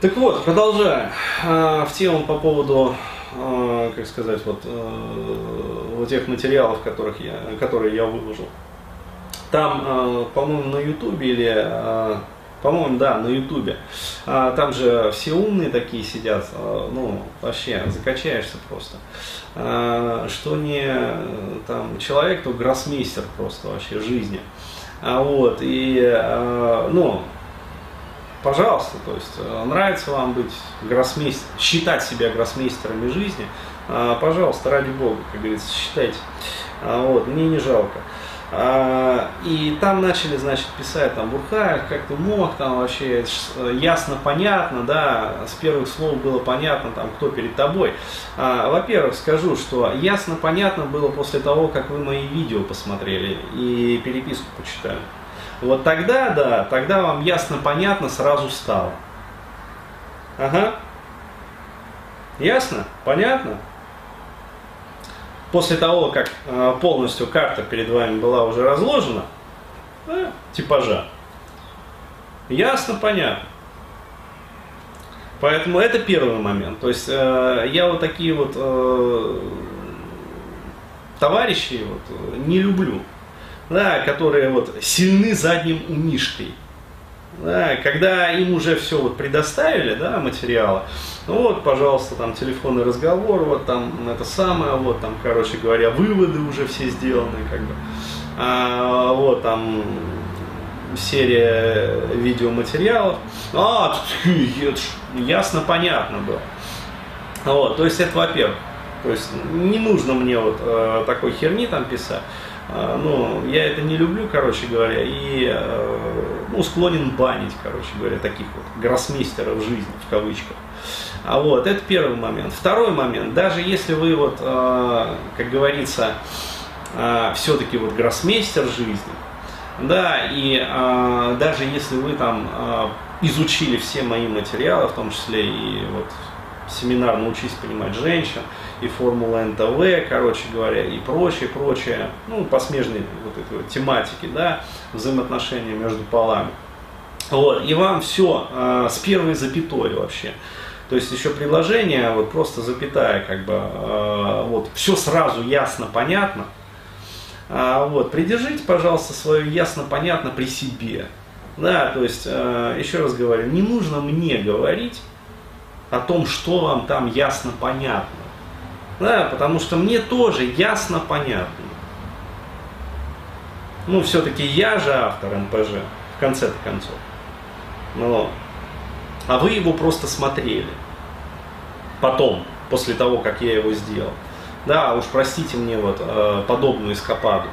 Так вот, продолжая э, в тему по поводу, э, как сказать, вот, э, вот тех материалов, которых я, которые я выложил. Там, по-моему, на Ютубе или по-моему, да, на Ютубе. Там же все умные такие сидят, ну, вообще, закачаешься просто. Что не там человек, то гроссмейстер просто вообще жизни. А, вот, и, ну, пожалуйста, то есть нравится вам быть гроссмейстером, считать себя гроссмейстерами жизни, а, пожалуйста, ради бога, как говорится, считайте. А, вот, мне не жалко. А, и там начали, значит, писать, там, Бурхаев, как ты мог, там вообще ясно, понятно, да, с первых слов было понятно, там, кто перед тобой. А, во-первых, скажу, что ясно, понятно было после того, как вы мои видео посмотрели и переписку почитали. Вот тогда, да, тогда вам ясно, понятно сразу стало. Ага. Ясно? Понятно? после того, как э, полностью карта перед вами была уже разложена, да, типажа, ясно, понятно. Поэтому это первый момент. То есть э, я вот такие вот э, товарищи вот, не люблю, да, которые вот сильны задним умишкой. Да, когда им уже все вот предоставили, да, материалы, ну вот, пожалуйста, там телефонный разговор, вот там это самое, вот там, короче говоря, выводы уже все сделаны, как бы. А, вот там серия видеоматериалов. А, ясно, понятно было. Вот, то есть это во-первых. То есть не нужно мне вот э, такой херни там писать. Э, ну, я это не люблю, короче говоря, и э, ну, склонен банить, короче говоря, таких вот гроссмейстеров жизни, в кавычках. А вот, это первый момент. Второй момент, даже если вы вот, э, как говорится, э, все-таки вот гроссмейстер жизни, да, и даже если вы там изучили все мои материалы, в том числе и вот семинар «Научись понимать женщин», и формула НТВ, короче говоря, и прочее, прочее, ну, по смежной вот этой вот тематике, да, взаимоотношения между полами. Вот, и вам все э, с первой запятой вообще. То есть еще предложение, вот просто запятая, как бы, э, вот, все сразу ясно, понятно. А, вот, придержите, пожалуйста, свое ясно, понятно при себе. Да, то есть, э, еще раз говорю, не нужно мне говорить о том, что вам там ясно, понятно. Да, потому что мне тоже ясно, понятно. Ну, все-таки я же автор МПЖ, в конце-то концов. Ну, а вы его просто смотрели. Потом, после того, как я его сделал. Да, уж простите мне вот э, подобную эскападу.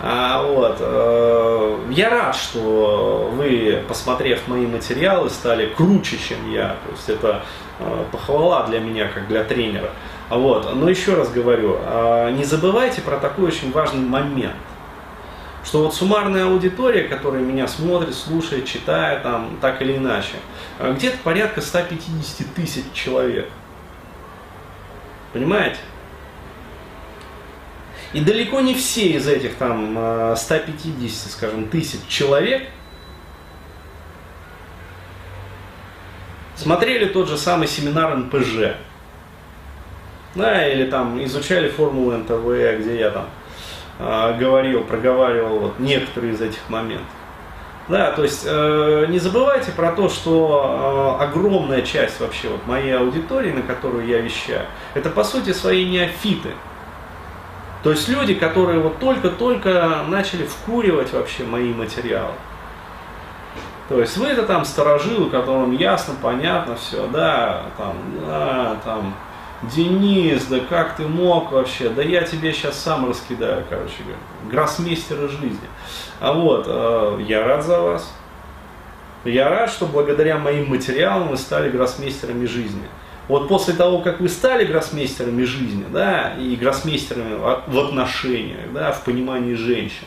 А, вот, э, я рад, что вы, посмотрев мои материалы, стали круче, чем я. То есть это э, похвала для меня, как для тренера. Вот. Но еще раз говорю, э, не забывайте про такой очень важный момент что вот суммарная аудитория, которая меня смотрит, слушает, читает, там, так или иначе, где-то порядка 150 тысяч человек. Понимаете? И далеко не все из этих там 150, э, скажем, тысяч человек смотрели тот же самый семинар НПЖ. Да, или там изучали формулу НТВ, где я там э, говорил, проговаривал вот некоторые из этих моментов. Да, то есть э, не забывайте про то, что э, огромная часть вообще вот моей аудитории, на которую я вещаю, это по сути свои неофиты. То есть люди, которые вот только-только начали вкуривать вообще мои материалы. То есть вы это там сторожилы, которым ясно, понятно все, да, там, да, там, Денис, да как ты мог вообще, да я тебе сейчас сам раскидаю, короче говоря, гроссмейстера жизни. А вот, э, я рад за вас. Я рад, что благодаря моим материалам вы стали гроссмейстерами жизни. Вот после того, как вы стали гроссмейстерами жизни, да, и гроссмейстерами в отношениях, да, в понимании женщин,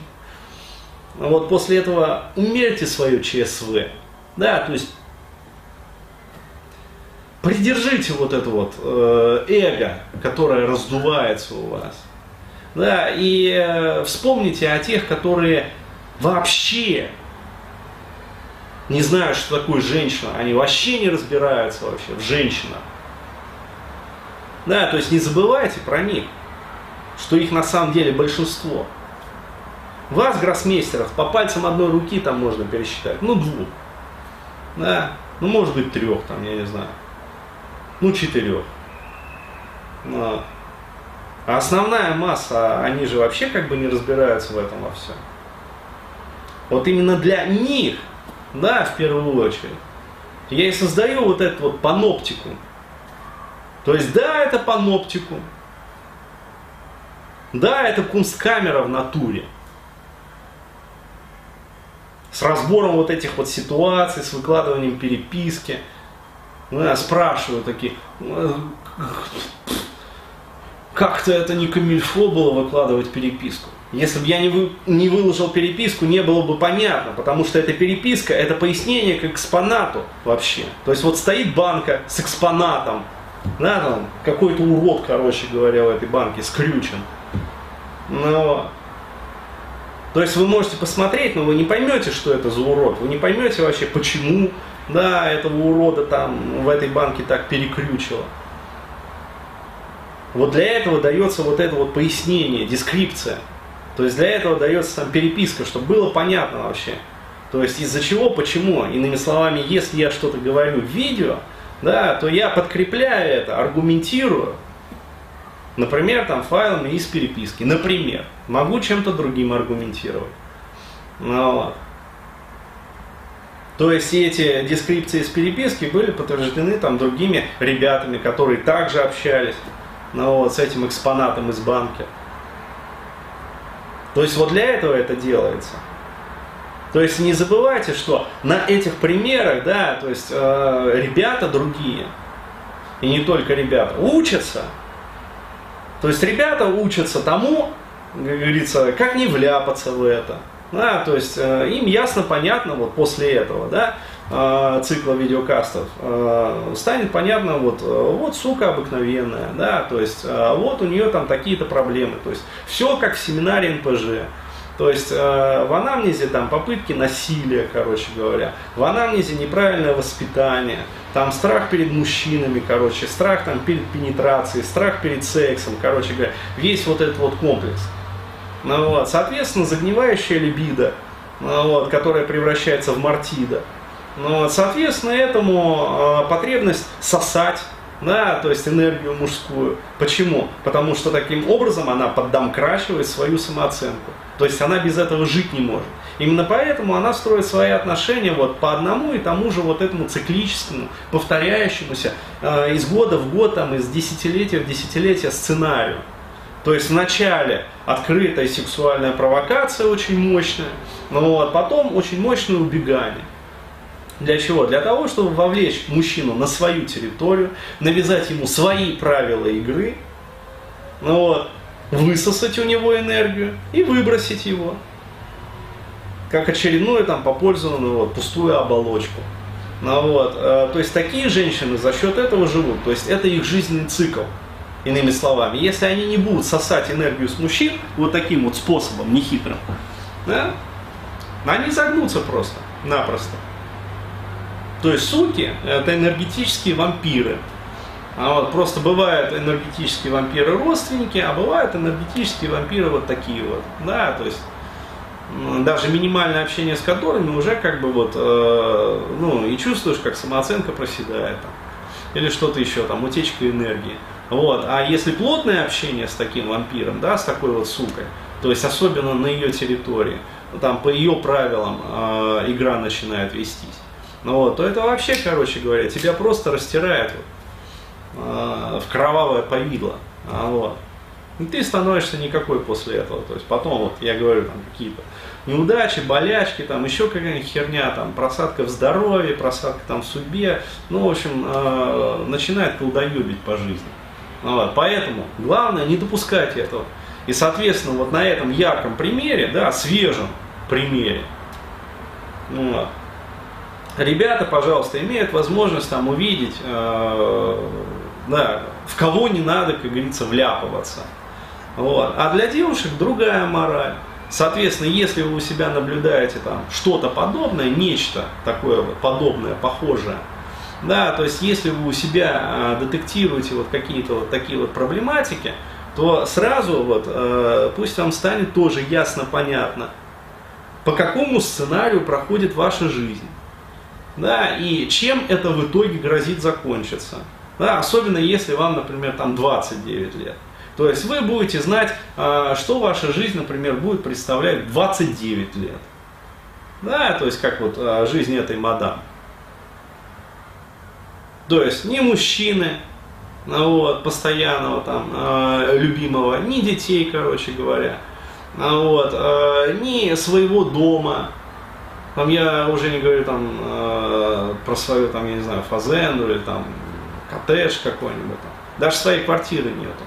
вот после этого умерьте свое ЧСВ, да, то есть придержите вот это вот э, эго, которое раздувается у вас. Да, и э, вспомните о тех, которые вообще не знают, что такое женщина, они вообще не разбираются вообще в женщинах. Да, то есть не забывайте про них, что их на самом деле большинство. Вас, гроссмейстеров, по пальцам одной руки там можно пересчитать, ну двух. Да, ну может быть трех там, я не знаю. Ну четырех. Но. А основная масса, они же вообще как бы не разбираются в этом во всем. Вот именно для них, да, в первую очередь, я и создаю вот эту вот паноптику. То есть, да, это паноптику. Да, это кунсткамера в натуре. С разбором вот этих вот ситуаций, с выкладыванием переписки. Ну, я спрашиваю такие, как-то это не камильфо было выкладывать переписку. Если бы я не, вы, не выложил переписку, не было бы понятно, потому что эта переписка, это пояснение к экспонату вообще. То есть вот стоит банка с экспонатом, да, там какой-то урод, короче говоря, в этой банке скрючен. Но, то есть вы можете посмотреть, но вы не поймете, что это за урод, вы не поймете вообще, почему, да, этого урода там в этой банке так перекрючило. Вот для этого дается вот это вот пояснение, дескрипция. То есть для этого дается там переписка, чтобы было понятно вообще. То есть из-за чего, почему. Иными словами, если я что-то говорю в видео, да, то я подкрепляю это, аргументирую, например, там файлами из переписки, например, могу чем-то другим аргументировать. Ну, вот. То есть эти дескрипции из переписки были подтверждены там другими ребятами, которые также общались ну, вот, с этим экспонатом из банки. То есть вот для этого это делается. То есть не забывайте, что на этих примерах, да, то есть э, ребята другие, и не только ребята, учатся. То есть ребята учатся тому, как говорится, как не вляпаться в это. Да, то есть э, им ясно, понятно вот после этого, да, э, цикла видеокастов, э, станет понятно, вот, э, вот сука обыкновенная, да, то есть э, вот у нее там такие-то проблемы, то есть все как в семинаре НПЖ. То есть э, в анамнезе там попытки насилия, короче говоря, в анамнезе неправильное воспитание, там страх перед мужчинами, короче, страх там перед пенетрацией, страх перед сексом, короче говоря, весь вот этот вот комплекс. Ну, вот. Соответственно, загнивающая либидо, ну, вот, которая превращается в мартида. Ну, вот. Соответственно, этому э, потребность сосать, да, то есть энергию мужскую. Почему? Потому что таким образом она поддомкрачивает свою самооценку. То есть она без этого жить не может. Именно поэтому она строит свои отношения вот по одному и тому же вот этому циклическому, повторяющемуся э, из года в год, там, из десятилетия в десятилетие сценарию. То есть вначале открытая сексуальная провокация очень мощная, но вот, потом очень мощное убегание. Для чего? Для того, чтобы вовлечь мужчину на свою территорию, навязать ему свои правила игры, ну вот, высосать у него энергию и выбросить его. Как очередную там попользованную вот, пустую оболочку. Ну, вот, э, то есть такие женщины за счет этого живут. То есть это их жизненный цикл. Иными словами, если они не будут сосать энергию с мужчин вот таким вот способом, нехитрым, да, они загнутся просто, напросто. То есть суки – это энергетические вампиры. А вот просто бывают энергетические вампиры родственники, а бывают энергетические вампиры вот такие вот. Да, то есть даже минимальное общение с которыми уже как бы вот, э, ну, и чувствуешь, как самооценка проседает там. Или что-то еще, там, утечка энергии. Вот. А если плотное общение с таким вампиром, да, с такой вот сукой, то есть особенно на ее территории, там по ее правилам э, игра начинает вестись, ну вот, то это вообще, короче говоря, тебя просто растирает вот, э, в кровавое повидло. А, вот. И ты становишься никакой после этого. То есть потом, вот я говорю, там какие-то неудачи, болячки, там еще какая-нибудь херня, там просадка в здоровье, просадка там в судьбе, ну, в общем, э, начинает колдоебить по жизни. Ну вот. Поэтому главное не допускать этого. И, соответственно, вот на этом ярком примере, да, свежем примере, ну, вот, ребята, пожалуйста, имеют возможность там увидеть, э, да, в кого не надо, как говорится, вляпываться. Вот. А для девушек другая мораль. Соответственно, если вы у себя наблюдаете там что-то подобное, нечто такое вот подобное, похожее, да, то есть если вы у себя а, детектируете вот какие-то вот такие вот проблематики, то сразу вот э, пусть вам станет тоже ясно понятно, по какому сценарию проходит ваша жизнь, да, и чем это в итоге грозит закончиться. Да, особенно если вам, например, там 29 лет. То есть вы будете знать, э, что ваша жизнь, например, будет представлять 29 лет. Да, то есть как вот э, жизнь этой мадам. То есть ни мужчины, вот, постоянного там, любимого, ни детей, короче говоря, вот, ни своего дома, там я уже не говорю там э, про свою, там, я не знаю, фазенду или там коттедж какой-нибудь, там. даже своей квартиры нету.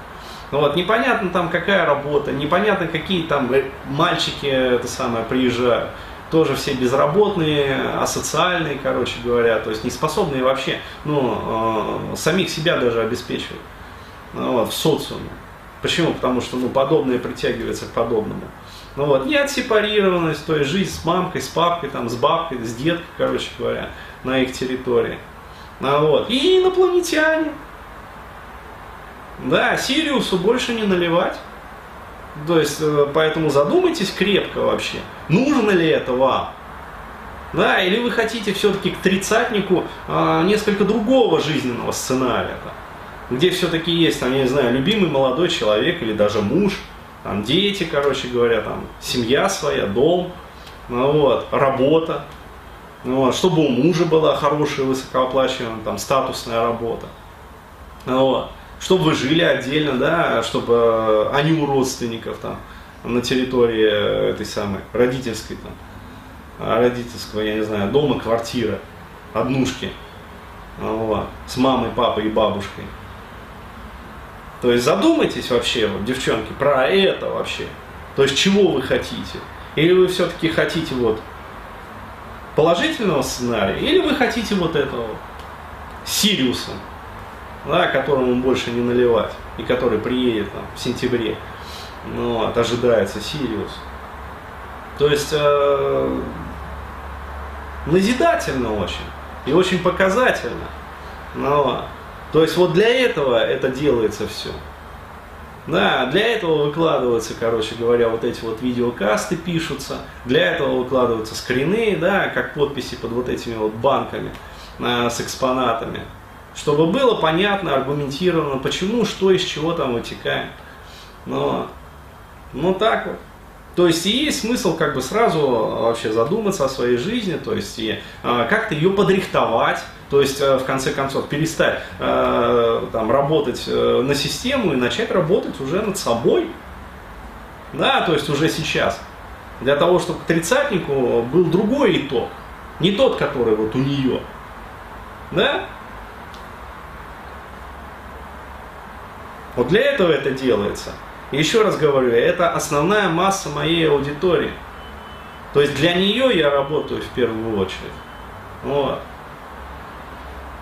Ну вот, непонятно там какая работа, непонятно какие там мальчики это самое приезжают тоже все безработные, асоциальные, короче говоря, то есть не способные вообще, ну, э, самих себя даже обеспечивать ну, вот, в социуме. Почему? Потому что, ну, подобное притягивается к подобному. Ну вот, не отсепарированность, то есть жизнь с мамкой, с папкой, там, с бабкой, с деткой, короче говоря, на их территории. Ну, вот. И инопланетяне. Да, Сириусу больше не наливать. То есть, э, поэтому задумайтесь крепко вообще, нужно ли это вам. Да, или вы хотите все-таки к тридцатнику а, несколько другого жизненного сценария, где все-таки есть, там, я не знаю, любимый молодой человек или даже муж, там, дети, короче говоря, там, семья своя, дом, ну, вот, работа, ну, вот, чтобы у мужа была хорошая, высокооплачиваемая, там, статусная работа. Ну, вот чтобы вы жили отдельно, да, чтобы э, они у родственников там на территории этой самой родительской там, а, родительского, я не знаю, дома, квартира, однушки, вот, с мамой, папой и бабушкой. То есть задумайтесь вообще, вот, девчонки, про это вообще. То есть чего вы хотите? Или вы все-таки хотите вот положительного сценария, или вы хотите вот этого Сириуса, да, которому больше не наливать, и который приедет там, в сентябре. Ну, вот, ожидается Сириус. То есть э, назидательно очень и очень показательно. Ну, то есть вот для этого это делается все. Да, для этого выкладываются, короче говоря, вот эти вот видеокасты пишутся, для этого выкладываются скрины, да, как подписи под вот этими вот банками э, с экспонатами чтобы было понятно, аргументировано, почему, что из чего там вытекает. Но, ну так вот. То есть и есть смысл как бы сразу вообще задуматься о своей жизни, то есть и э, как-то ее подрихтовать, то есть э, в конце концов перестать э, там, работать э, на систему и начать работать уже над собой. Да, то есть уже сейчас. Для того, чтобы к тридцатнику был другой итог. Не тот, который вот у нее. Да? Вот для этого это делается. Еще раз говорю, это основная масса моей аудитории. То есть для нее я работаю в первую очередь. Вот.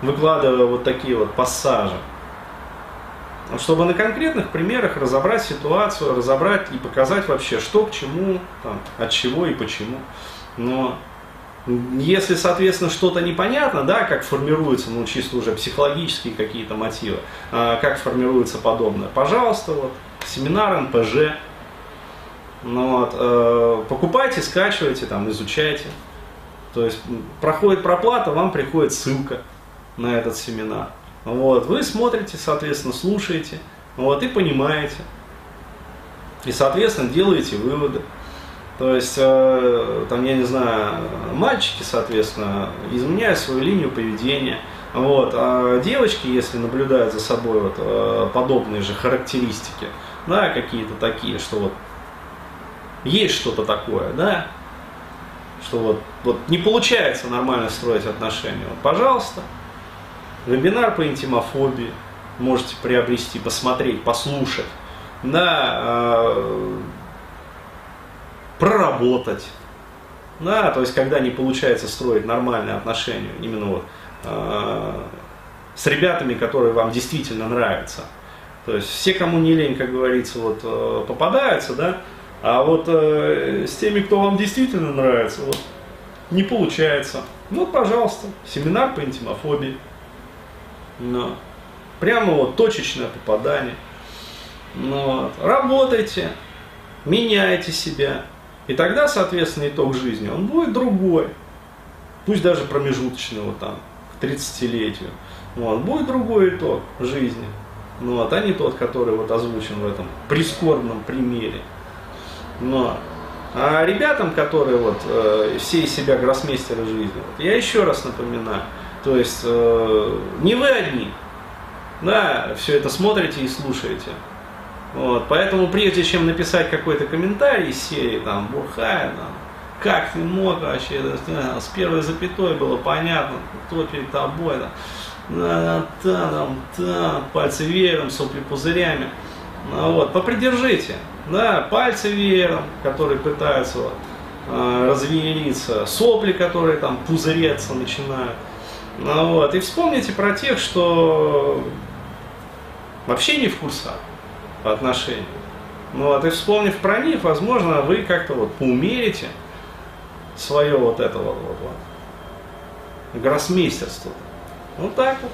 Выкладывая вот такие вот пассажи. Чтобы на конкретных примерах разобрать ситуацию, разобрать и показать вообще, что к чему, там, от чего и почему. Но если, соответственно, что-то непонятно, да, как формируются, ну, чисто уже психологические какие-то мотивы, э, как формируется подобное, пожалуйста, вот, семинар НПЖ, ну, вот, э, покупайте, скачивайте, там, изучайте. То есть проходит проплата, вам приходит ссылка на этот семинар. Вот, вы смотрите, соответственно, слушаете, вот, и понимаете. И, соответственно, делаете выводы. То есть, э, там, я не знаю, мальчики, соответственно, изменяют свою линию поведения. Вот. А девочки, если наблюдают за собой вот, э, подобные же характеристики, да, какие-то такие, что вот есть что-то такое, да, что вот, вот не получается нормально строить отношения. Вот, пожалуйста, вебинар по интимофобии можете приобрести, посмотреть, послушать. Да, э, проработать. Да, то есть, когда не получается строить нормальные отношения, именно вот э, с ребятами, которые вам действительно нравятся. То есть все, кому не лень, как говорится, вот э, попадаются, да, А вот э, с теми, кто вам действительно нравится, вот, не получается. Ну, пожалуйста, семинар по интимофобии. Но. Прямо вот точечное попадание. Ну, вот. Работайте, меняйте себя. И тогда, соответственно, итог жизни, он будет другой. Пусть даже промежуточный, вот там, к 30-летию. Вот, будет другой итог жизни. Ну, вот, а не тот, который вот озвучен в этом прискорбном примере. Но а ребятам, которые вот э, все из себя гроссмейстеры жизни, вот, я еще раз напоминаю, то есть э, не вы одни, да, все это смотрите и слушаете. Вот, поэтому прежде чем написать какой-то комментарий из серии, там, Бурхай, там, как ты мог вообще, да, с первой запятой было понятно, кто перед тобой, да, да, да, там, да, пальцы веером, сопли пузырями. Ну, вот, попридержите, да, пальцы веером, которые пытаются вот, э, сопли, которые там пузыреться начинают. Ну, вот, и вспомните про тех, что вообще не в курсах по отношению. Ну вот, и вспомнив про них, возможно, вы как-то вот поумерите свое вот это вот, вот, вот гроссмейстерство. Вот так вот.